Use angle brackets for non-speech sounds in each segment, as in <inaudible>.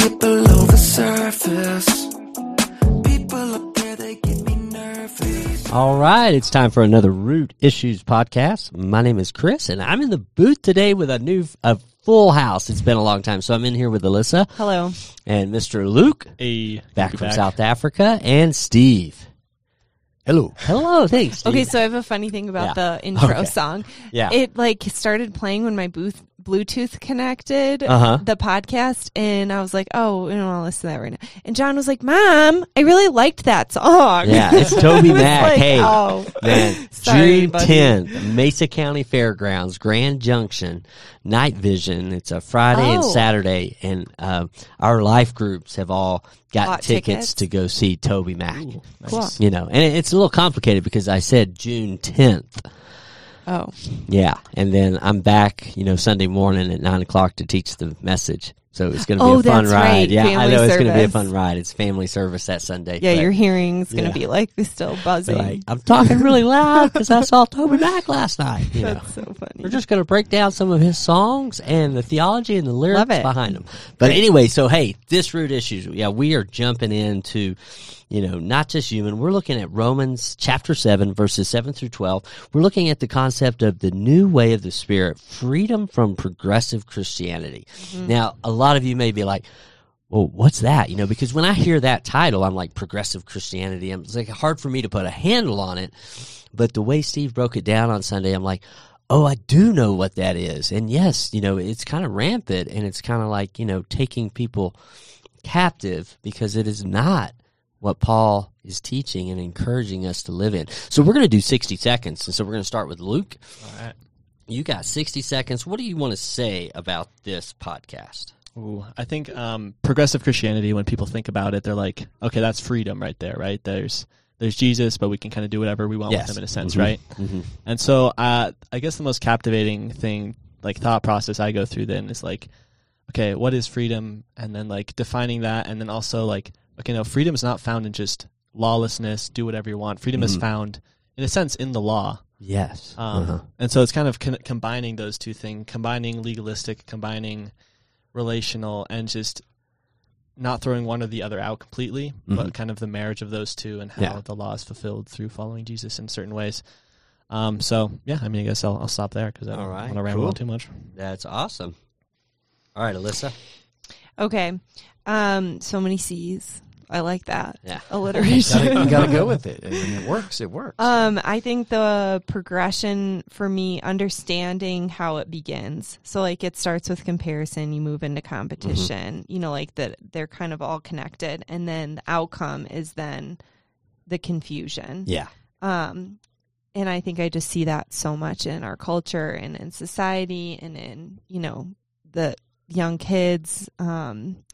get below surface. People up there, they get me nervous. All right, it's time for another Root Issues podcast. My name is Chris, and I'm in the booth today with a new, a full house. It's been a long time, so I'm in here with Alyssa Hello. and Mr. Luke, A back from South Africa, and Steve. Hello. Hello, thanks. Steve. Okay, so I have a funny thing about Yeah. the intro <laughs> Okay. song. Yeah. It like started playing when my booth Bluetooth connected Uh-huh. the podcast and I was like, Oh, I don't want to listen to that right now. And John was like, Mom, I really liked that song. yeah, it's <laughs> Toby I Mac. like, hey, oh. man, <laughs> Sorry, June buddy. 10th, Mesa County Fairgrounds, Grand Junction, Night Vision. It's a Friday and Oh. Saturday, and uh, our life groups have all got tickets, tickets? to go see Toby Mac. Cool. You know, and it's a little complicated because I said June 10th. Oh. Yeah, and then I'm back, you know, Sunday morning at nine o'clock to teach the message. So it's going to be Oh, a fun ride. right, Yeah, I family know it's going to be a fun ride. It's family service that Sunday. Yeah, your hearing's gonna Yeah. be like still buzzing. like, I'm talking really loud because I saw Toby Mac last night. You know. That's so funny. We're just going to break down some of his songs and the theology and the lyrics behind them. But anyway, so hey, this root issues. Yeah, we are jumping into, you know, not just human. We're looking at Romans chapter 7, verses 7 through 12. We're looking at the concept of the new way of the Spirit, freedom from progressive Christianity. Mm-hmm. Now, a lot of you may be like, well, what's that? You know, because when I hear that title, I'm like progressive Christianity. I'm, it's like hard for me to put a handle on it. But the way Steve broke it down on Sunday, I'm like, oh, I do know what that is. And yes, you know, it's kind of rampant and it's kind of like, you know, taking people captive because it is not what Paul is teaching and encouraging us to live in. So we're going to do 60 seconds. And so we're going to start with Luke. All right. You got 60 seconds. What do you want to say about this podcast? Ooh, I think um, progressive Christianity. When people think about it, they're like, okay, that's freedom right there, right? There's there's Jesus, but we can kind of do whatever we want Yes. with him in a sense, Mhm. right? Mm-hmm. And so, uh, I guess the most captivating thing, like thought process I go through then is like, okay, what is freedom? And then like defining that, and then also like, okay, no, freedom is not found in just lawlessness, do whatever you want. Freedom is Mhm. found, in a sense, in the law. Yes. Um, Uh-huh. And so it's kind of con- combining those two things, combining legalistic, combining relational, and just not throwing one or the other out completely, Mhm. but kind of the marriage of those two and how Yeah. the law is fulfilled through following Jesus in certain ways. Um, so yeah, I mean, I guess I'll, I'll stop there because I don't All right, want to ramble cool. on too much. That's awesome. All right, Alyssa. Okay. Um, so many C's. I like that. Yeah. <laughs> Alliteration. gotta, you gotta go with it. <laughs> I mean, it works. It works. Um, I think the progression for me, understanding how it begins. So, like, it starts with comparison, you move into competition, you know, like that they're kind of all connected. And then the outcome is then the confusion. Yeah. Um, and I think I just see that so much in our culture and in society and in, you know, the young kids. Um,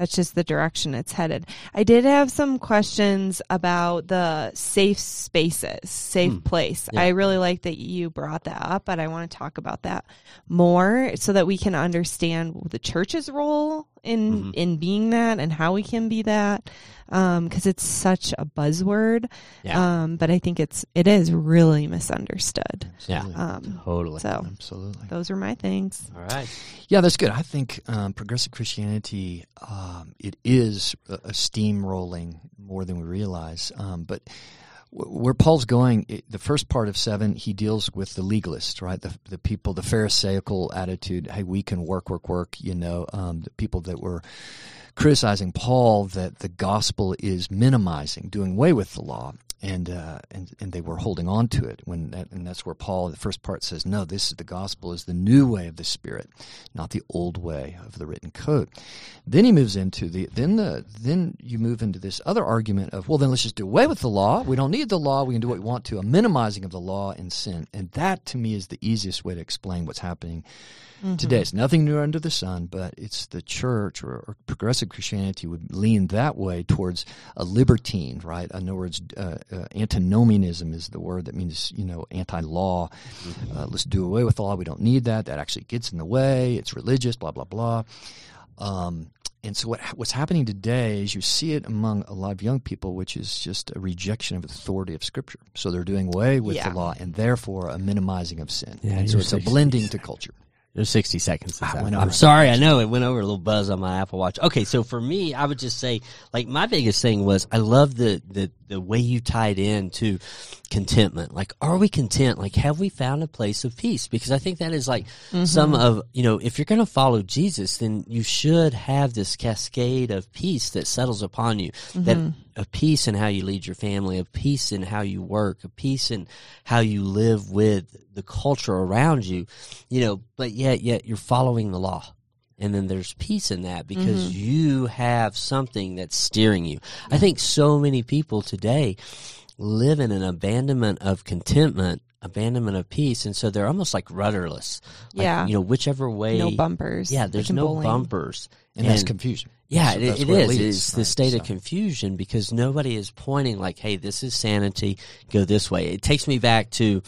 that's just the direction it's headed. I did have some questions about the safe spaces, safe Hmm. place. Yeah. I really like that you brought that up, but I want to talk about that more so that we can understand the church's role in Mhm. in being that and how we can be that. Because it's such a buzzword, Yeah. um, but I think it's it is really misunderstood. Yeah. Um, Totally. so Absolutely. those are my things. All right. Yeah, that's good. I think um, progressive Christianity um, it is a, a steamrolling more than we realize. Um, but w- where Paul's going, the first part of seven, he deals with the legalists, right? The the people, the Pharisaical attitude. Hey, we can work, work, work. You know, um, the people that were criticizing Paul that the gospel is minimizing, doing away with the law, and uh, and and they were holding on to it. When that, and that's where Paul, the first part says, no, this is the gospel is the new way of the Spirit, not the old way of the written code. Then he moves into the then the then you move into this other argument of well, then let's just do away with the law. We don't need the law. We can do what we want to. A minimizing of the law and sin, and that to me is the easiest way to explain what's happening today. It's nothing new under the sun, but it's the church or, or progressive Christianity would lean that way towards a libertine, right? In other words, uh, uh, antinomianism is the word that means, you know, anti-law. Uh, let's do away with law. We don't need that. That actually gets in the way. It's religious, blah, blah, blah. Um, and so what what's happening today is you see it among a lot of young people, which is just a rejection of the authority of Scripture. So they're doing away with Yeah. the law and therefore a minimizing of sin. Yeah, and so it's a blending to culture. There's 60 seconds. I I'm sorry. I know it went over a little buzz on my Apple Watch. Okay, so for me, I would just say, like, my biggest thing was I love the the the way you tied in to contentment. Like, are we content? Like, have we found a place of peace? Because I think that is like mm-hmm. some of you know, if you're going to follow Jesus, then you should have this cascade of peace that settles upon you. Mm-hmm. That a peace in how you lead your family, a peace in how you work, a peace in how you live with the culture around you, you know, but yet, yet you're following the law. And then there's peace in that because you have something that's steering you. I think so many people today live in an abandonment of contentment, abandonment of peace. And so they're almost like rudderless. Like, Yeah. You know, whichever way. No bumpers. Yeah, there's in no bowling. bumpers. and, that's confusion. Yeah, So it, that's it where is. leads, it's the state So- of confusion because nobody is pointing like, "Hey, this is sanity. Go this way." It takes me back to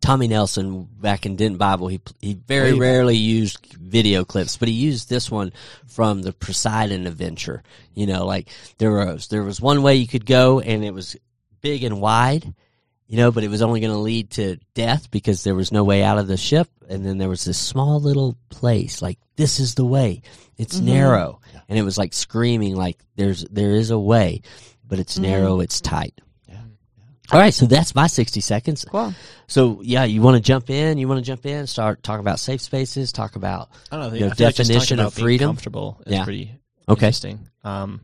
Tommy Nelson back in Denton Bible. He he very oh, Way rarely used video clips, but he used this one from the Poseidon Adventure. You know, like there was there was one way you could go, and it was big and wide. You know, but it was only going to lead to death because there was no way out of the ship. And then there was this small little place, like this is the way. It's mm-hmm. narrow, and it was like screaming, like there's there is a way, but it's mm-hmm. narrow, it's tight. Yeah. All right, so that's my sixty seconds. Cool. So yeah, you want to jump in? You want to jump in? Start talking about safe spaces. Talk about I don't know. You know, I feel like definition of about being freedom? comfortable is Yeah. pretty Okay. interesting. Um,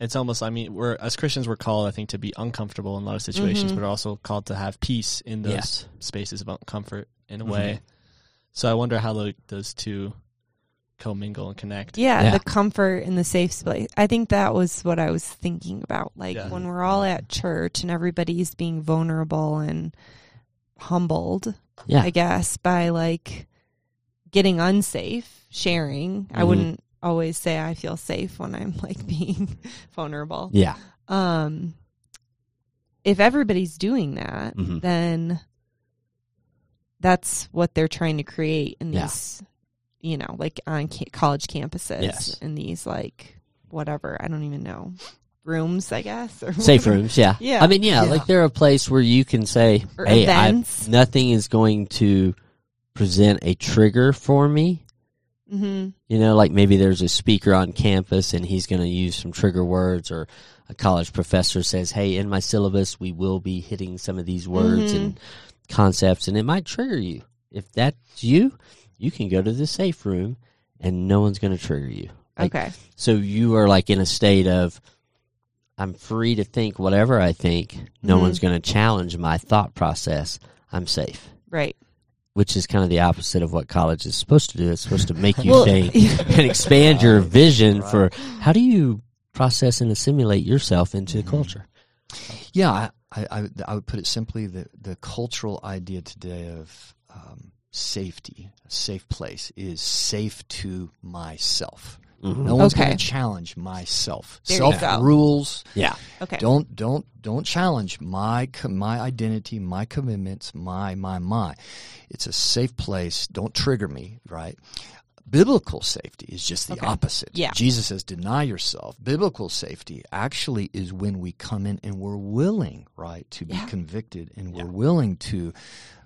it's almost. I mean, we're as Christians, we're called, I think, to be uncomfortable in a lot of situations, Mhm. but we're also called to have peace in those Yes. spaces of comfort in a Mhm. way. So I wonder how those two commingle and connect. Yeah, Yeah. the comfort and the safe space. I think that was what I was thinking about. Like Yeah. when we're all at church and everybody's being vulnerable and humbled, yeah, I guess, by like getting unsafe, sharing. I Mhm. wouldn't always say I feel safe when I'm like <laughs> being vulnerable. yeah, Um if everybody's doing that, Mhm. then that's what they're trying to create in Yeah. these, you know, like on ca- college campuses Yes. in these like whatever I don't even know rooms, I guess, or safe whatever. rooms. Yeah, Yeah. I mean, yeah, Yeah. like they're a place where you can say, Or "Hey, I, nothing is going to present a trigger for me." hmm You know, like maybe there's a speaker on campus and he's going to use some trigger words, or a college professor says, Hey, in my syllabus, we will be hitting some of these words Mhm. and concepts, and it might trigger you. If that's you, you can go to the safe room and no one's going to trigger you. Like, Okay. So you are like in a state of, I'm free to think whatever I think. No Mhm. one's going to challenge my thought process. I'm safe Right. which is kind of the opposite of what college is supposed to do. It's supposed to make <laughs> you Well- think <laughs> and expand your vision Right. for how do you process and assimilate yourself into the Mhm. culture. Yeah, I, I, I, I would put it simply the, the cultural idea today of um, safety, a safe place, is safe to myself. Mhm. No one's Okay. going to challenge myself. There you Self go. rules. Yeah. Okay. Don't don't don't challenge my my identity, my commitments, my my my. It's a safe place. Don't trigger me. Right. Biblical safety is just the Okay. opposite. Yeah. Jesus says, deny yourself. Biblical safety actually is when we come in and we're willing, right, to be Yeah. convicted and we're Yeah. willing to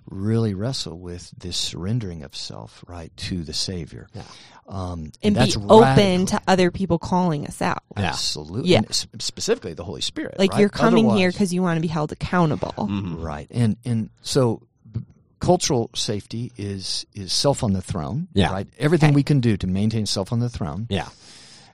really wrestle with this surrendering of self, right, to the Savior. Yeah. Um, and that's be open radical. to other people calling us out. Yeah. Absolutely. Yeah. S- specifically the Holy Spirit. Like right? you're coming here because you want to be held accountable. Mhm. Right. And and so cultural safety is is self on the throne. Yeah. Right. Everything Okay. we can do to maintain self on the throne. Yeah.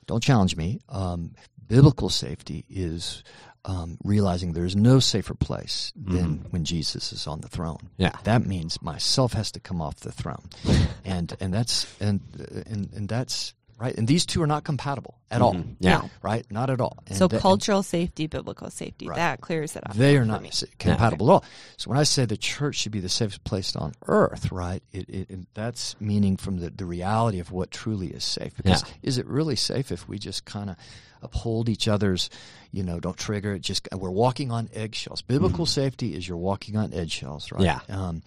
Don't challenge me. Um, biblical safety is um, realizing there's no safer place than Mhm. when Jesus is on the throne. Yeah. That means myself has to come off the throne, <laughs> and and that's and and and that's right. And these two are not compatible at all. Mhm. Yeah. No. Right. Not at all. And So that- and cultural safety, biblical safety, Right. that clears it up. they are not me. s- compatible at all. So when I say the church should be the safest place on earth, right? It, it, it- that's meaning from the, the reality of what truly is safe. Because Yeah. is it really safe if we just kind of uphold each other's, you know, don't trigger it? Just we're walking on eggshells. Biblical safety is you're walking on eggshells, right? Yeah. Um,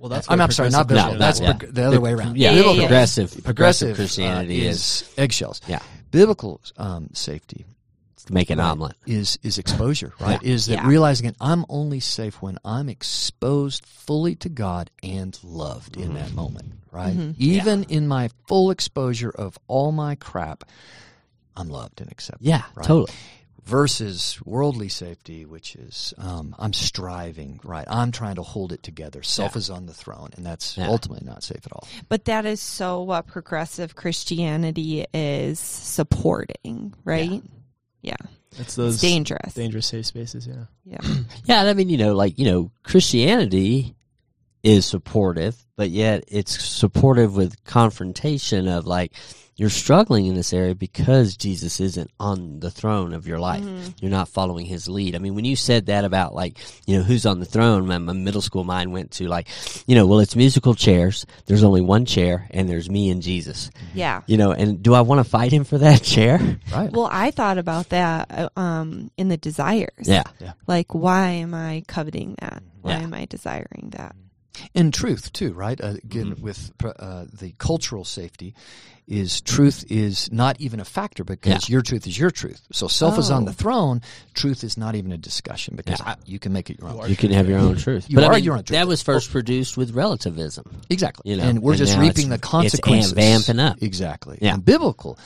Well, that's I'm, I'm sorry, not progressive biblical. No, that's yeah. prog- the other way around. Yeah. Yeah, yeah, Progressive, yeah. progressive, Progressive Christianity uh, is, is eggshells. yeah. Biblical um, safety to make an Right. omelet. is is exposure, right? Is that Yeah. realizing that I'm only safe when I'm exposed fully to God and loved in that moment, right? Mhm. Even in my full exposure of all my crap, I'm loved and accepted. Yeah, Right. totally. Versus worldly safety, which is um, I'm striving, right? I'm trying to hold it together. Self is on the throne, and that's Yeah. ultimately not safe at all. But that is so what progressive Christianity is supporting, right? Yeah. It's those It's dangerous. dangerous safe spaces. Yeah. Yeah. <clears throat> Yeah, and I mean, you know, like, you know, Christianity is supportive, but yet it's supportive with confrontation of like, you're struggling in this area because Jesus isn't on the throne of your life. Mm-hmm. You're not following his lead. I mean, when you said that about like, you know, who's on the throne, my, my middle school mind went to like, you know, well, it's musical chairs. There's only one chair and there's me and Jesus, Yeah. you know, and do I want to fight him for that <laughs> chair? Right? Well, I thought about that uh, um, in the desires. Yeah. Like, why am I coveting that? Why Yeah. am I desiring that? And truth too right uh, again Mm-hmm. with uh, the cultural safety is truth is not even a factor because Yeah. your truth is your truth so self is on Oh. the throne truth is not even a discussion because Yeah. I, you can make it your own You can have your own truth. You but I are mean, your own truth. That was first produced with relativism. exactly You know, and we're and just reaping the it's- it's consequences amp- vamping up. exactly Yeah. and biblical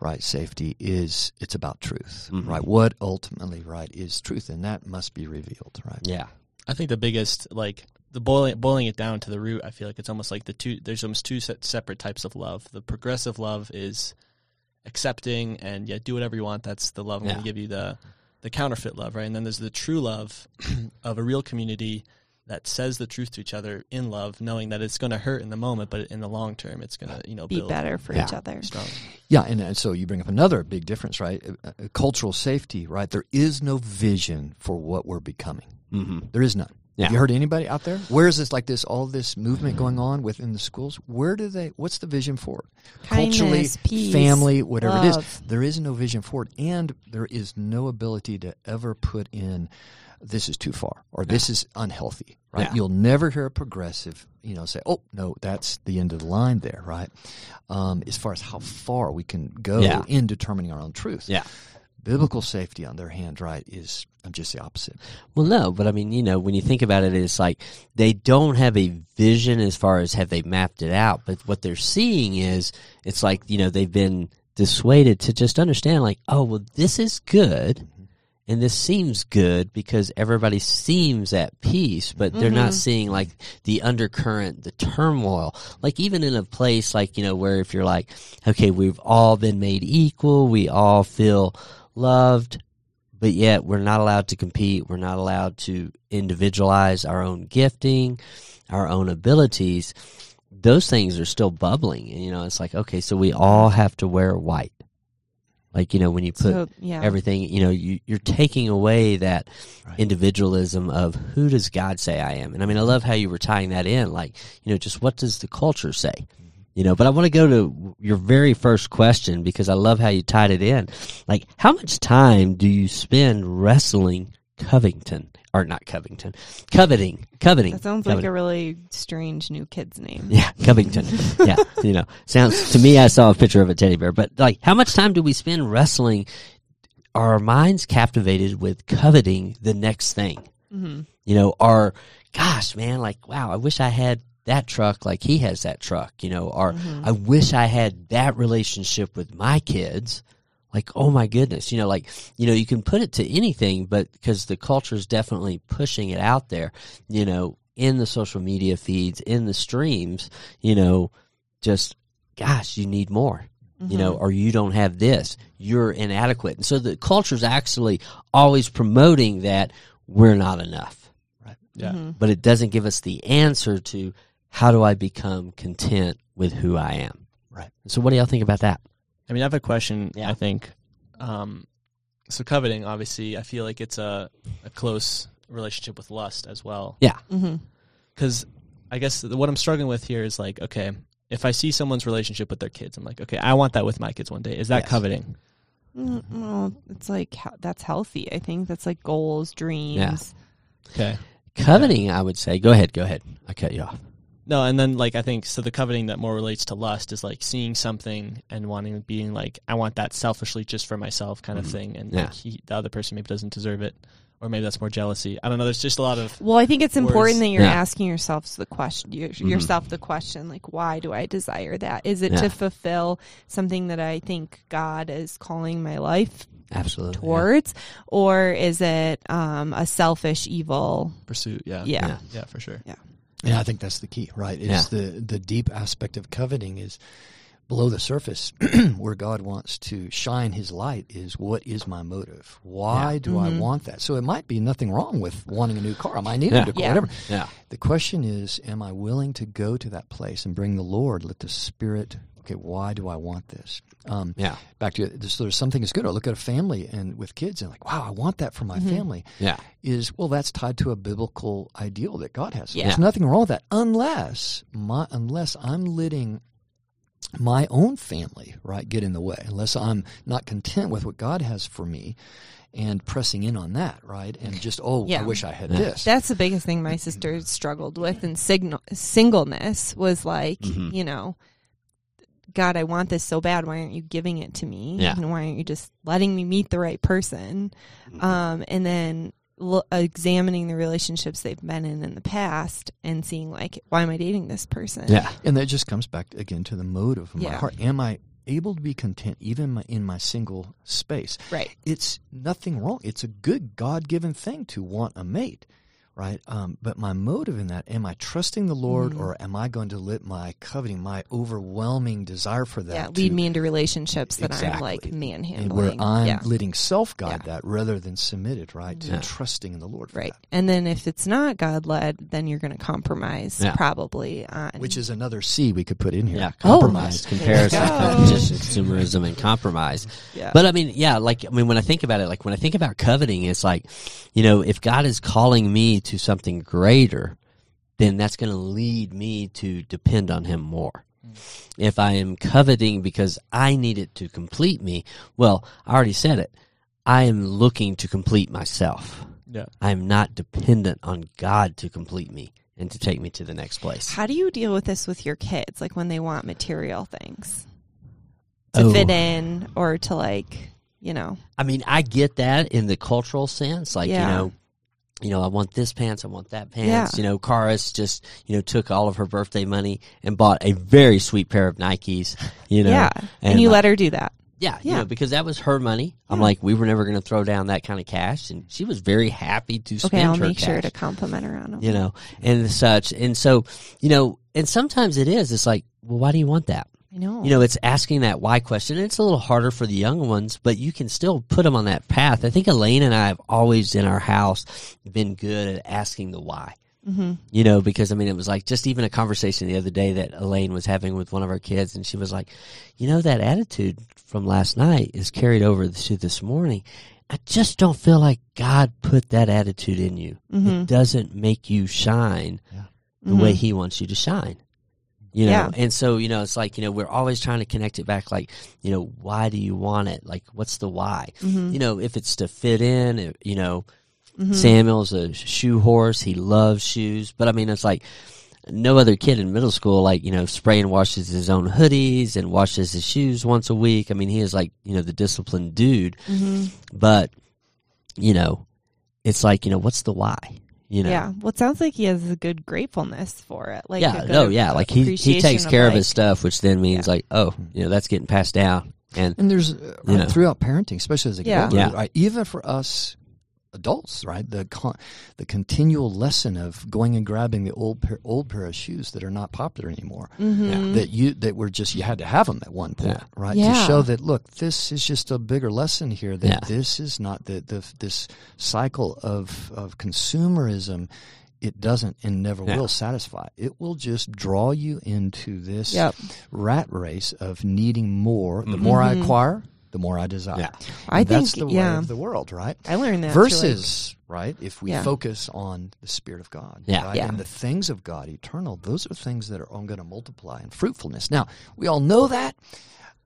right safety is it's about truth Mhm. right what ultimately right is truth and that must be revealed right Yeah. I think the biggest like the boiling boiling it down to the root. I feel like it's almost like the two. There's almost two se- separate types of love. The progressive love is accepting and yeah, do whatever you want. That's the love I'm Yeah. going to give you. The the counterfeit love, right? And then there's the true love <clears throat> of a real community that says the truth to each other in love, knowing that it's going to hurt in the moment, but in the long term, it's going to you know Be build better for Yeah. each other. strong. Yeah, and, and so you bring up another big difference, right? Uh, uh, cultural safety, right? There is no vision for what we're becoming. Mm-hmm. There is none. Yeah. Have you heard anybody out there? Where is this like this all this movement going on within the schools? Where do they what's the vision for it? Culturally, peace, family, whatever it is. There is no vision for it and there is no ability to ever put in this is too far or this is unhealthy, right? Yeah. You'll never hear a progressive, you know, say, "Oh, no, that's the end of the line there," right? Um, as far as how far we can go Yeah. in determining our own truth. Yeah. Biblical safety, on their hand, right, is just the opposite. Well, no, but I mean, you know, when you think about it, it's like they don't have a vision as far as have they mapped it out, but what they're seeing is it's like, you know, they've been dissuaded to just understand, like, oh, well, this is good. Mm-hmm. And this seems good because everybody seems at peace, but they're not mm-hmm. seeing like the undercurrent, the turmoil. Like even in a place like, you know, where if you're like, okay, we've all been made equal, we all feel loved, but yet we're not allowed to compete. We're not allowed to individualize our own gifting, our own abilities. Those things are still bubbling. And, you know, it's like, okay, so we all have to wear white. Like, you know, when you put So, yeah. everything, you know, you, you're taking away that Right. individualism of who does God say I am? And I mean, I love how you were tying that in. Like, you know, just what does the culture say? You know, but I want to go to your very first question because I love how you tied it in. Like, how much time do you spend wrestling Covington? Or not Covington, coveting, coveting. that sounds like a really strange new kid's name. Yeah, Covington. <laughs> yeah, you know, sounds to me. I saw a picture of a teddy bear, but like, how much time do we spend wrestling? Are our minds captivated with coveting the next thing? hmm You know, or gosh, man, like, wow, I wish I had that truck like he has that truck. You know, or Mhm. I wish I had that relationship with my kids. Like, oh my goodness, you know, like, you know, you can put it to anything, but because the culture is definitely pushing it out there, you know, in the social media feeds, in the streams, you know, just, gosh, you need more, you know, or you don't have this, you're inadequate. And so the culture's actually always promoting that we're not enough, Right. Yeah. Mhm. but it doesn't give us the answer to how do I become content with who I am. Right. So what do y'all think about that? I mean, I have a question. Yeah. I think. Um, so coveting, obviously, I feel like it's a, a close relationship with lust as well. Yeah. Mhm. Because I guess the, what I'm struggling with here is like, okay, if I see someone's relationship with their kids, I'm like, okay, I want that with my kids one day. Is that Yes. coveting? Mm, Well, it's like that's healthy. I think that's like goals, dreams. Yeah. Okay. Coveting, I would say. Go ahead. Go ahead. I cut you off. No, and then like I think so the coveting that more relates to lust is like seeing something and wanting being like I want that selfishly just for myself kind of thing and Yeah. like he, the other person maybe doesn't deserve it or maybe that's more jealousy. I don't know. There's just a lot of Well, I think it's Words. important that you're Yeah. asking yourself the question, your, yourself the question, like, why do I desire that? Is it Yeah. to fulfill something that I think God is calling my life Absolutely. towards, or is it um, a selfish, evil? pursuit. Yeah. Yeah. Yeah. Yeah, for sure. Yeah, I think that's the key, right? Is Yeah. the the deep aspect of coveting is below the surface, <clears throat> where God wants to shine His light. Is what is my motive? Why do I Mhm. want that? So it might be nothing wrong with wanting a new car. I might need Yeah. a new car, Yeah. whatever. Yeah. The question is, am I willing to go to that place and bring the Lord? Let the Spirit. Okay, why do I want this? Um, Yeah. back to this, there's something that's good. I look at a family and with kids and like, wow, I want that for my Mhm. family. Yeah. Is well, that's tied to a biblical ideal that God has. Yeah. There's nothing wrong with that, unless my unless I'm letting my own family right get in the way. Unless I'm not content with what God has for me, and pressing in on that, right? And just oh, Yeah. I wish I had Yeah. this. That's the biggest thing my sister struggled with in signal, singleness was like, Mhm. you know, God, I want this so bad. Why aren't you giving it to me? Yeah. And why aren't you just letting me meet the right person? Mm-hmm. Um, and then lo- examining the relationships they've been in in the past and seeing like, why am I dating this person? Yeah. And that just comes back again to the motive of my heart. Am I able to be content even my, in my single space? Right. It's nothing wrong. It's a good God given thing to want a mate, right? Um, but my motive in that, am I trusting the Lord Mhm. or am I going to let my coveting, my overwhelming desire for that Yeah. to- Lead me into relationships that I'm like manhandling. and where I'm yeah. letting self guide Yeah. that rather than submitted, right? To Yeah. trusting in the Lord for Right. that. And then if it's not God led, then you're going to compromise Yeah. probably on Which is another C we could put in here. Yeah, Oh. compromise, There you comparison, go. competition, consumerism, and compromise. yeah. But I mean, yeah, like I mean, when I think about it, like when I think about coveting, it's like, you know, if God is calling me to something greater, then that's going to lead me to depend on Him more. Hmm. If I am coveting because I need it to complete me, well, I already said it. I am looking to complete myself. Yeah. I am not dependent on God to complete me and to take me to the next place. How do you deal with this with your kids, like when they want material things to Oh. fit in or to like, you know? I mean, I get that in the cultural sense. Like, Yeah. you know, you know, I want this pants, I want that pants. Yeah. You know, Karis just, you know, took all of her birthday money and bought a very sweet pair of Nikes, you know. yeah, and, and you like- let her do that. Yeah, you Yeah. know, because that was her money. I'm like, we were never going to throw down that kind of cash, and she was very happy to spend Okay, I'll her make sure cash, to compliment her on them. you know, and such. And so, you know, and sometimes it is. It's like, well, why do you want that? I know. You know, it's asking that why question. It's a little harder for the young ones, but you can still put them on that path. I think Elaine and I have always in our house been good at asking the why. hmm You know, because I mean, it was like just even a conversation the other day that Elaine was having with one of our kids, and she was like, "You know, that attitude from last night is carried over to this morning. I just don't feel like God put that attitude in you. Mhm. It doesn't make you shine the Mhm. way He wants you to shine." You know, Yeah. and so you know, it's like you know, we're always trying to connect it back, like you know, why do you want it? Like, what's the why? Mhm. You know, if it's to fit in, you know, Mhm. Samuel's a shoe horse. He loves shoes. But I mean, it's like no other kid in middle school, like, you know, spray and washes his own hoodies and washes his shoes once a week. I mean, he is like, you know, the disciplined dude. Mhm. But, you know, it's like, you know, what's the why? You know? Yeah. Well, it sounds like he has a good gratefulness for it. Like, yeah, no, yeah. Like he, he appreciation takes care of like- his stuff, which then means Yeah. like, oh, you know, that's getting passed down. And And there's uh, right, throughout parenting, especially as a get Yeah. older, Yeah. right? Even for us adults, right? The con- the continual lesson of going and grabbing the old pair, old pair of shoes that are not popular anymore. Mhm. That you that were just you had to have them at one point, Yeah. right? Yeah. To show that look, this is just a bigger lesson here. That Yeah. this is not the, the this cycle of of consumerism. It doesn't and never Yeah. will satisfy. It will just draw you into this Yep. rat race of needing more. The more I Mhm. acquire, the more I desire. Yeah. I And think, that's the way yeah. of the world, right? I learned that. through, like- Versus, right, if we Yeah. focus on the Spirit of God, Yeah. right, Yeah. and the things of God, eternal, those are things that are going to multiply in fruitfulness. Now, we all know that,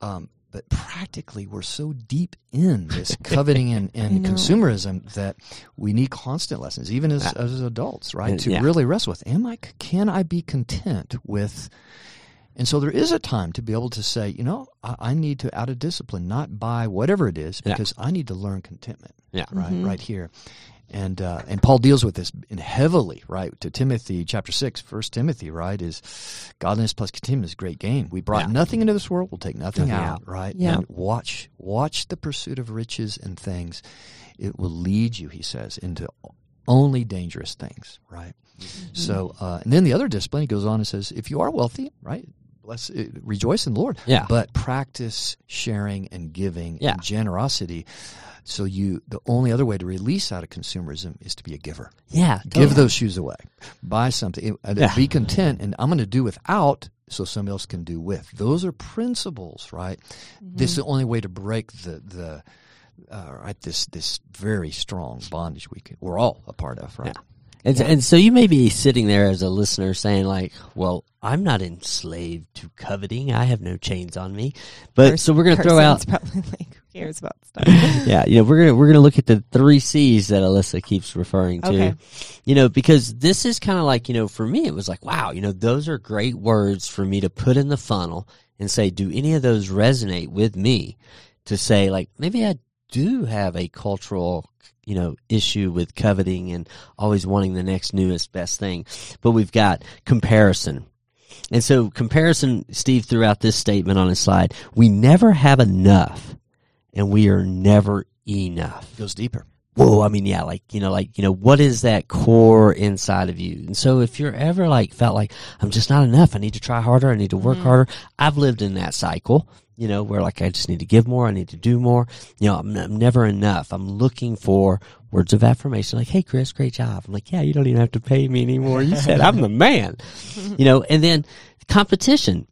um, but practically we're so deep in this <laughs> coveting and, and consumerism that we need constant lessons, even as, Yeah. as adults, right? And- to really wrestle with, am I, can I be content with, and so there is a time to be able to say, you know, I, I need to, out of discipline, not buy whatever it is, Yeah. because I need to learn contentment Yeah. right Mhm. right here and uh, and Paul deals with this in heavily right to Timothy chapter 6 first Timothy right is godliness plus contentment is great gain we brought Yeah. nothing into this world we'll take nothing, Nothing out, right Yeah. and watch watch the pursuit of riches and things it will lead you he says into only dangerous things right so uh, and then the other discipline he goes on and says if you are wealthy right bless uh, rejoice in the Lord Yeah. but practice sharing and giving Yeah. and generosity so you the only other way to release out of consumerism is to be a giver. Yeah. Give those shoes away. Buy something. uh, Yeah. Be content and I'm going to do without so somebody else can do with. Those are principles, right? This is the only way to break the the uh, right this this very strong bondage we can, we're all a part of, right? And, and so you may be sitting there as a listener saying like, well, I'm not enslaved to coveting. I have no chains on me. But so we're going to throw out, probably <laughs> like, who cares about <laughs> stuff? yeah, you know, we're going to, we're going to look at the three C's that Alyssa keeps referring to, Okay. you know, because this is kind of like, you know, for me, it was like, wow, you know, those are great words for me to put in the funnel and say, do any of those resonate with me to say like, maybe I do have a cultural you know issue with coveting and always wanting the next newest best thing but we've got comparison. And so comparison steve threw out this statement on his slide we never have enough and we are never enough. Goes deeper. whoa i mean yeah like you know like you know what is that core inside of you? And so if you're ever like felt like i'm just not enough. I need to try harder. I need to work mm-hmm. harder. I've lived in that cycle you know where like i just need to give more i need to do more. You know i'm, I'm never enough. I'm looking for words of affirmation like hey chris great job. I'm like yeah you don't even have to pay me anymore. You said i'm the man. <laughs> You know and then competition.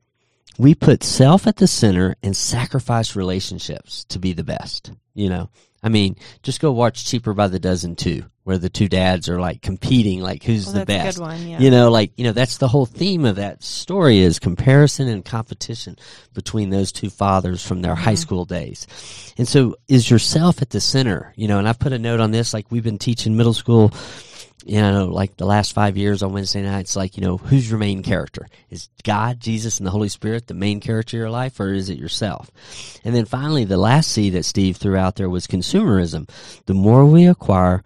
We put self at the center and sacrifice relationships to be the best. You know, I mean, just go watch Cheaper by the Dozen too, where the two dads are like competing, like who's Well, the best. one. Yeah. You know, like you know, that's the whole theme of that story is comparison and competition between those two fathers from their Mm-hmm. high school days. And so, is yourself at the center? You know, and I've put a note on this. Like we've been teaching middle school you know, like the last five years on Wednesday nights, like, you know, who's your main character? Is God, Jesus, and the Holy Spirit the main character of your life, or is it yourself? And then finally, the last C that Steve threw out there was consumerism. The more we acquire,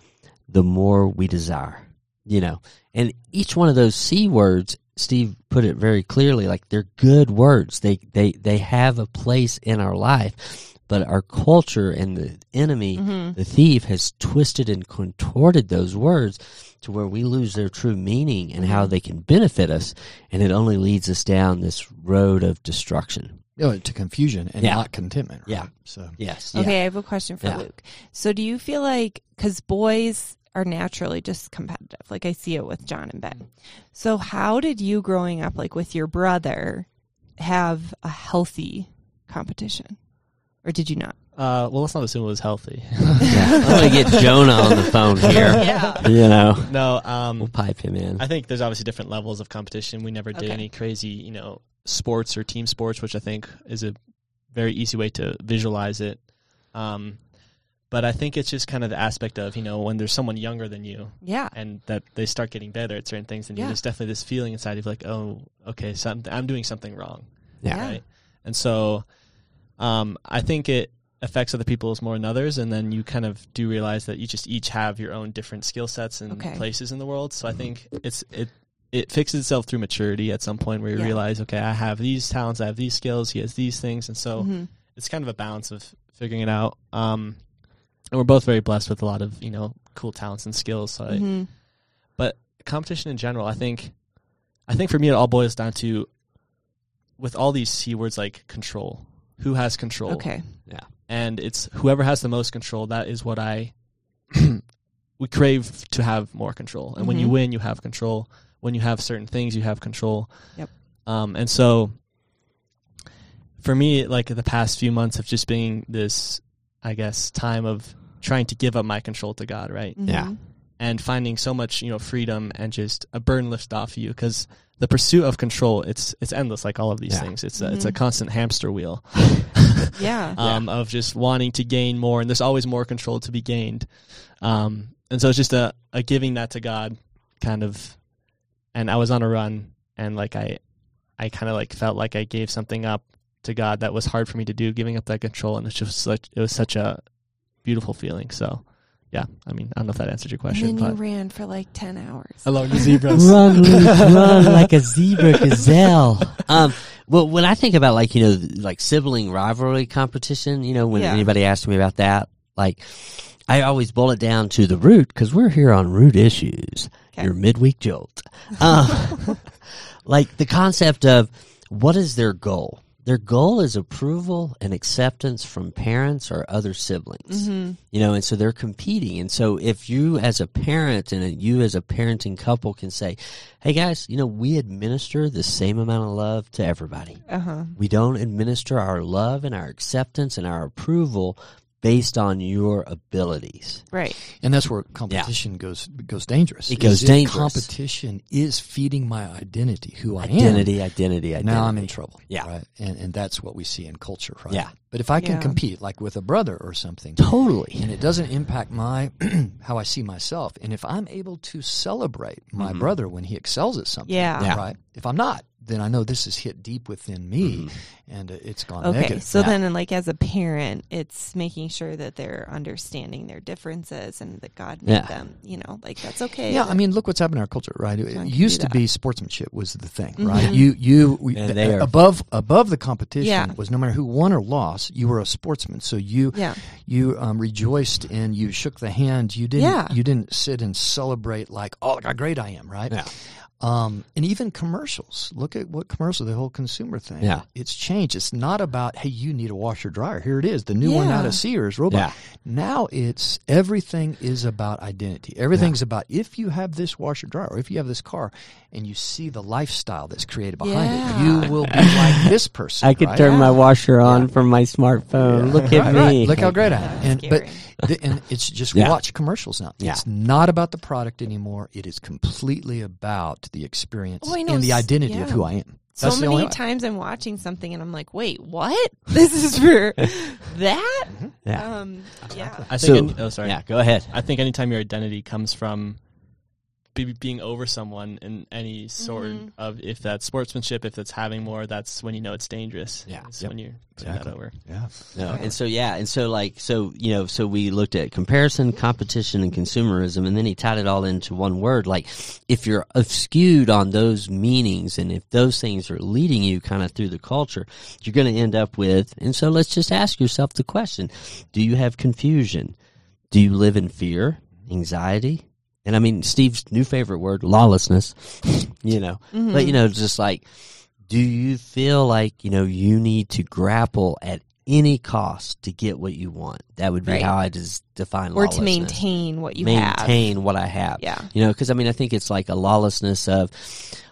the more we desire, you know, and each one of those C words, Steve put it very clearly, like they're good words. They, they, they have a place in our life, but our culture and the enemy, Mm-hmm. the thief has twisted and contorted those words to where we lose their true meaning and how they can benefit us, and it only leads us down this road of destruction. You know, to confusion and Yeah. not contentment. Right? Yeah. So Yes. Okay, I have a question for Yeah. Luke. So, do you feel like because boys are naturally just competitive, like I see it with John and Ben. So, how did you growing up, like with your brother, have a healthy competition, or did you not? Uh, well, let's not assume it was healthy. <laughs> I'm gonna get Jonah on the phone here. <laughs> Yeah. You know, no, we'll um, pipe him in. I think there's obviously different levels of competition. We never did Okay. any crazy, you know, sports or team sports, which I think is a very easy way to visualize it. Um, but I think it's just kind of the aspect of, you know, when there's someone younger than you Yeah. and that they start getting better at certain things, and Yeah. there's definitely this feeling inside of like, oh, okay, something, I'm doing something wrong. Yeah. Yeah. Right. And so, um, I think it affects other people more than others, and then you kind of do realize that you just each have your own different skill sets and Okay. places in the world. So I think it's it it fixes itself through maturity at some point where you Yeah. realize, okay, I have these talents, I have these skills, he has these things, and so Mhm. it's kind of a balance of figuring it out. Um, and we're both very blessed with a lot of you know cool talents and skills. So I, Mhm. but competition in general, I think, I think for me it all boils down to, with all these c words like control, who has control, Okay. Yeah. And it's whoever has the most control. That is what I, <clears throat> we crave to have more control. And when you Mhm. win, you have control. When you have certain things, you have control. Yep. Um, and so, for me, like the past few months have just been this, I guess, time of trying to give up my control to God, right? Yeah. Mhm. and finding so much you know freedom and just a burden lift off you because the pursuit of control it's it's endless like all of these Yeah. things it's a, it's a Mhm. constant hamster wheel <laughs> Yeah. <laughs> um, of just wanting to gain more, and there's always more control to be gained. Um, and so it's just a, a giving that to God kind of. And I was on a run, and like I, I kind of like felt like I gave something up to God that was hard for me to do, giving up that control, and it's just such it was such a beautiful feeling. So, yeah, I mean, I don't know if that answered your and question, then you but ran for like 10 hours. along the <laughs> zebras. run, <laughs> run like a zebra gazelle. Um, well, when I think about like you know like sibling rivalry competition, you know, when Yeah. anybody asks me about that, like I always boil it down to the root because we're here on root issues. Okay. Your midweek jolt, um, <laughs> like the concept of what is their goal. Their goal is approval and acceptance from parents or other siblings hmm you know and so they're competing. And so if you as a parent and you as a parenting couple can say hey guys you know we administer the same amount of love to everybody. Uh-huh. we don't administer our love and our acceptance and our approval based on your abilities Right. And that's where competition goes goes dangerous. It goes Is if dangerous. Competition is feeding my identity, who I am. identity identity identity Now I'm in trouble. Yeah. Right. And and that's what we see in culture, right? Yeah. But if I can Yeah. compete like with a brother or something totally and it doesn't impact my <clears throat> how I see myself, and if I'm able to celebrate my Mhm. brother when he excels at something, Yeah. Yeah. right? If I'm not, then I know this is hit deep within me and uh, it's gone Okay. negative. So Yeah. then, like, as a parent, it's making sure that they're understanding their differences and that God made Yeah. them, you know, like that's okay. Yeah, I mean, look what's happened in our culture, right? It John used to be sportsmanship was the thing, right? Mhm. You, you, we, And they are- above above the competition Yeah. was no matter who won or lost, you were a sportsman. So you Yeah. you um, rejoiced and you shook the hand. You didn't Yeah. you didn't sit and celebrate like, oh, look how great I am, right? Yeah. Um, and even commercials. Look at what commercial, the whole consumer thing. Yeah. It's changed. It's not about, hey, you need a washer dryer. Here it is, the new one out of Sears Roebuck. Yeah. Now it's everything is about identity. Everything's about if you have this washer dryer or if you have this car and you see the lifestyle that's created behind Yeah. it, you will be like <laughs> this person. i could right? turn my washer on Yeah. from my smartphone look at Right, me right. Look how great I am. That's And but the, and it's just <laughs> Yeah. watch commercials now. Yeah. It's not about the product anymore. It is completely about the experience Oh, and the S- identity of who I am. So That's the only many times I'm watching something and I'm like, wait, what? <laughs> This is for <laughs> that? yeah Um, yeah. I So- think. any, oh, sorry. yeah go ahead I think anytime your identity comes from be, being over someone in any sort Mhm. of, if that's sportsmanship, if that's having more, that's when you know it's dangerous. Yeah. It's Yep. when you turn Exactly. that over. Yeah. No, and so yeah, and so like so you know, so we looked at comparison, competition, and consumerism, and then he tied it all into one word. Like, if you're skewed on those meanings, and if those things are leading you kind of through the culture, you're going to end up with. And so let's just ask yourself the question: Do you have confusion? Do you live in fear, anxiety? And I mean, Steve's new favorite word, lawlessness. <laughs> you know, Mm-hmm. but you know, just like, do you feel like you know you need to grapple at any cost to get what you want? That would be Right. how I just define or to maintain what you have. maintain what I have. Yeah. You know, because I mean, I think it's like a lawlessness of,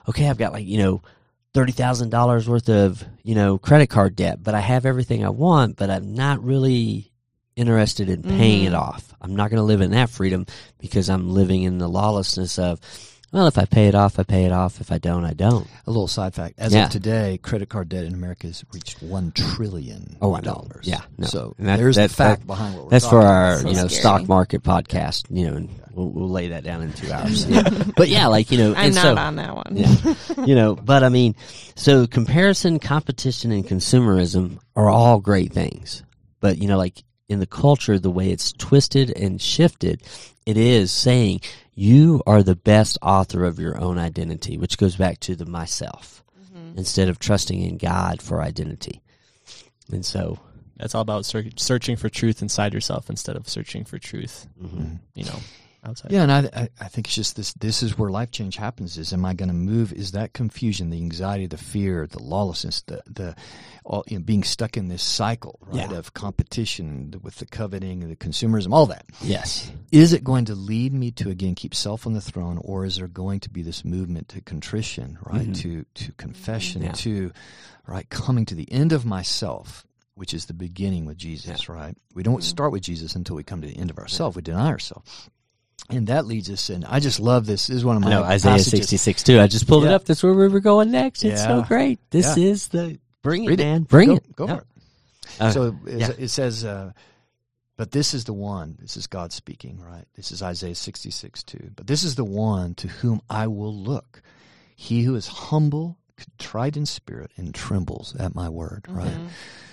okay, I've got like you know. Thirty thousand dollars worth of you know credit card debt, but I have everything I want, but I'm not really interested in paying Mhm. it off. I'm not going to live in that freedom because I'm living in the lawlessness of, well, if I pay it off, I pay it off. If I don't, I don't. A little side fact: as Yeah. of today, credit card debt in America has reached one trillion Oh, I know. dollars. Yeah, no. So And that- there's that- the fact that- behind what we're That's for our, about. So you know, scary. stock market podcast. You know, and we'll, we'll lay that down in two hours. <laughs> Yeah. but yeah, like you know, I'm and not so, on that one. Yeah. you know, but I mean, so comparison, competition, and consumerism are all great things. But you know, like in the culture, the way it's twisted and shifted, it is saying you are the best author of your own identity, which goes back to the myself Mhm. instead of trusting in God for identity. And so, That's all about ser- searching for truth inside yourself instead of searching for truth, mhm. you know, outside. Yeah, and I, I I think it's just this. This is where life change happens. Is am I going to move? Is that confusion, the anxiety, the fear, the lawlessness, the the all you know, being stuck in this cycle, right, Yeah. of competition with the coveting, the consumerism, all that. yes, Is it going to lead me to again keep self on the throne, or is there going to be this movement to contrition, right, Mhm. to to confession, Yeah. to right coming to the end of myself, which is the beginning with Jesus, right? We don't start with Jesus until we come to the end of ourselves. We deny ourselves. And that leads us in. I just love this. This is one of I my know Isaiah passages. sixty six too. I just pulled it up. That's where we were going next. It's so great. This Yeah. is the bring it, Read it. man. Bring Go, it. go Yeah. for it. Uh, so it, yeah. it says, uh, but this is the one. This is God speaking, right? This is Isaiah 66 2. But this is the one to whom I will look. He who is humble, contrite in spirit, and trembles at my word, right? Mhm.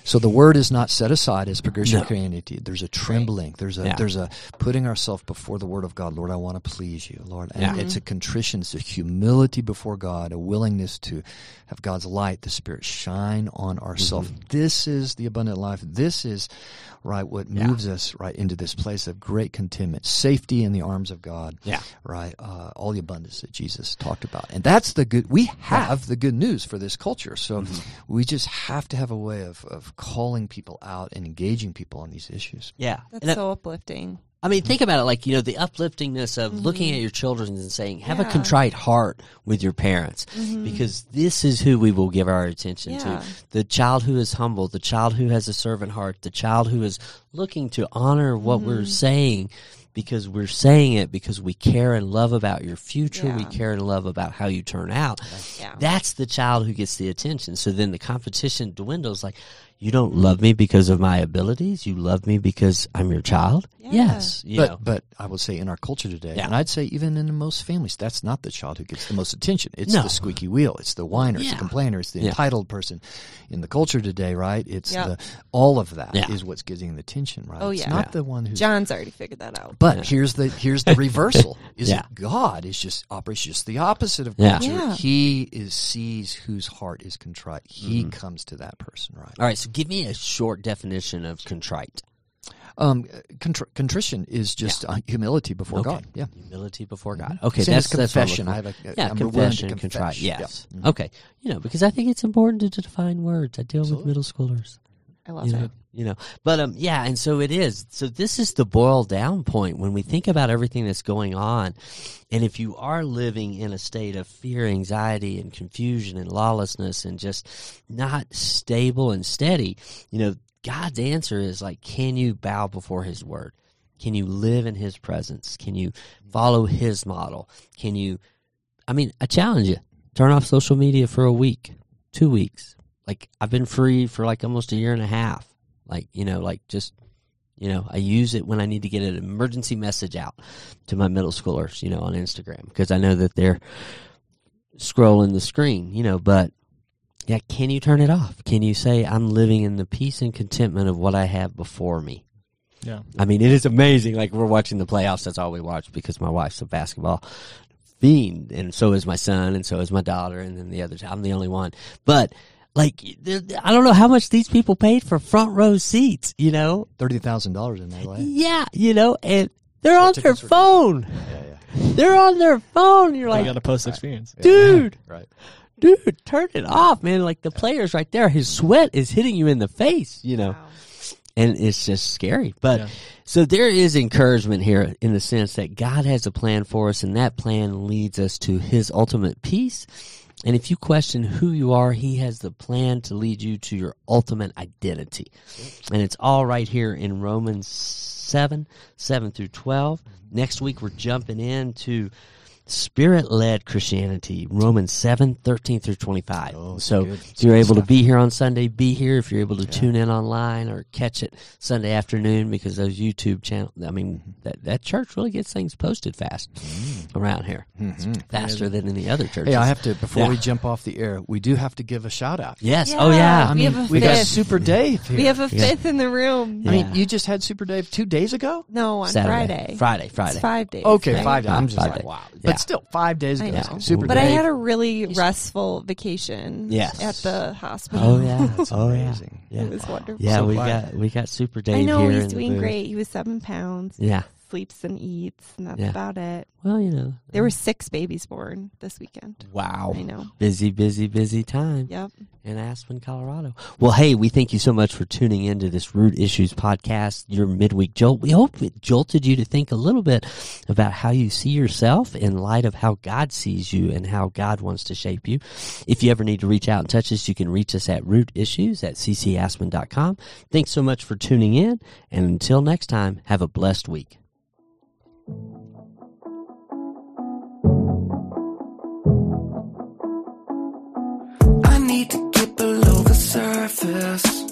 So the word is not set aside as progressive No. Christianity. There's a trembling. There's a Yeah. there's a putting ourselves before the word of God. Lord, I want to please you, Lord. And Yeah. it's a contrition. It's a humility before God, a willingness to have God's light, the Spirit shine on ourselves. Mm-hmm. This is the abundant life. This is right what Yeah. moves us right into this place of great contentment, safety in the arms of God. Yeah. Right. Uh, all the abundance that Jesus talked about, and that's the good. We have the good news for this culture. So Mm-hmm. we just have to have a way of of calling people out and engaging people on these issues. Yeah. That's And I- so uplifting. I mean, think about it like, you know, the upliftingness of mm-hmm. looking at your children and saying, have a contrite heart with your parents mm-hmm. because this is who we will give our attention Yeah. to. The child who is humble, the child who has a servant heart, the child who is looking to honor what we're mm-hmm. saying because we're saying it because we care and love about your future. We care and love about how you turn out. Yeah. That's the child who gets the attention. So then the competition dwindles like, you don't love me because of my abilities. You love me because I'm your child. Yeah. Yes. You but know. but I would say in our culture today, Yeah. and I'd say even in most families, that's not the child who gets the most attention. It's No. the squeaky wheel. It's the whiner. It's the complainer. It's the Yeah. entitled person. In the culture today, right? It's Yep. the all of that is Yeah. what's getting the attention, right? Oh, It's yeah. not Yeah. the one who's. John's already figured that out. but Yeah. here's the here's the <laughs> reversal. Is Yeah. that God is just operates just the opposite of Yeah. culture. Yeah. He is sees whose heart is contrite. He Mm-hmm. comes to that person, right? All right, so give me a short definition of contrite. Um, contr- contrition is just uh, humility before Okay. God. Yeah. Humility before God. Okay, Same that's as that's I'm confession. I have a, yeah, I'm willing to confession, contrite. confess. Yeah. Yes. Mhm. Okay. You know, because I think it's important to define words. I deal with middle schoolers. I love you know, it. you know, but um, yeah, and so it is. So this is the boil down point when we think about everything that's going on, and if you are living in a state of fear, anxiety, and confusion and lawlessness, and just not stable and steady, you know, God's answer is like, can you bow before His word? Can you live in His presence? Can you follow His model? Can you? I mean, I challenge you: turn off social media for a week, two weeks. Like I've been free for like almost a year and a half. Like you know, like just you know, I use it when I need to get an emergency message out to my middle schoolers. You know, on Instagram because I know that they're scrolling the screen. You know, but yeah, can you turn it off? Can you say I'm living in the peace and contentment of what I have before me? Yeah. I mean, it is amazing. Like we're watching the playoffs. That's all we watch because my wife's a basketball fiend, and so is my son, and so is my daughter, and then the other. I'm the only one, but. Like I don't know how much these people paid for front row seats, you know? Thirty thousand dollars in LA. Yeah, you know, and they're on their tickets were- phone. Yeah, yeah. They're on their phone. You're like, you like, got a post experience. dude, Right. Dude, turn it off, man. Like the players right there, his sweat is hitting you in the face, you know? Wow. and it's just scary. But Yeah. so there is encouragement here in the sense that God has a plan for us, and that plan leads us to His ultimate peace. And if you question who you are, He has the plan to lead you to your ultimate identity. And it's all right here in Romans 7, 7 through 12. Mm-hmm. Next week, we're jumping into spirit led Christianity, Romans 7, 13 through 25. Oh, so good. if you're able to be here on Sunday, be here. If you're able to tune in online or catch it Sunday afternoon, because those YouTube channel, I mean, that, that church really gets things posted fast around here. Mhm. Faster than any other churches. Hey, I have to before Yeah. we jump off the air, we do have to give a shout out. Yes. Oh, yeah. Yeah. I We mean, have a we got. Super Dave here. We have a fifth in the room. I mean, you just had Super Dave two days ago. No, on Saturday. Friday. Friday. Friday. It's five days. Okay, right? five days. I'm just Five like, days. wow. Yeah. But still, five days ago. know. Super But Dave. I had a really restful vacation. Yes. At the hospital. Oh, yeah. <laughs> That's oh, yeah. amazing. Yeah. It was wonderful. Yeah, So we glad. got we got Super Dave I know here he's in the doing booth. great. He was seven pounds. Yeah. Sleeps and eats, and that's Yeah. about it. Well, you know. There were um, six babies born this weekend. Wow. I know. Busy, busy, busy time Yep. in Aspen, Colorado. Well, hey, we thank you so much for tuning into this Root Issues podcast, your midweek jolt. We hope it jolted you to think a little bit about how you see yourself in light of how God sees you and how God wants to shape you. If you ever need to reach out and touch us, you can reach us at rootissues at ccaspen.com. Thanks so much for tuning in. And until next time, have a blessed week. Need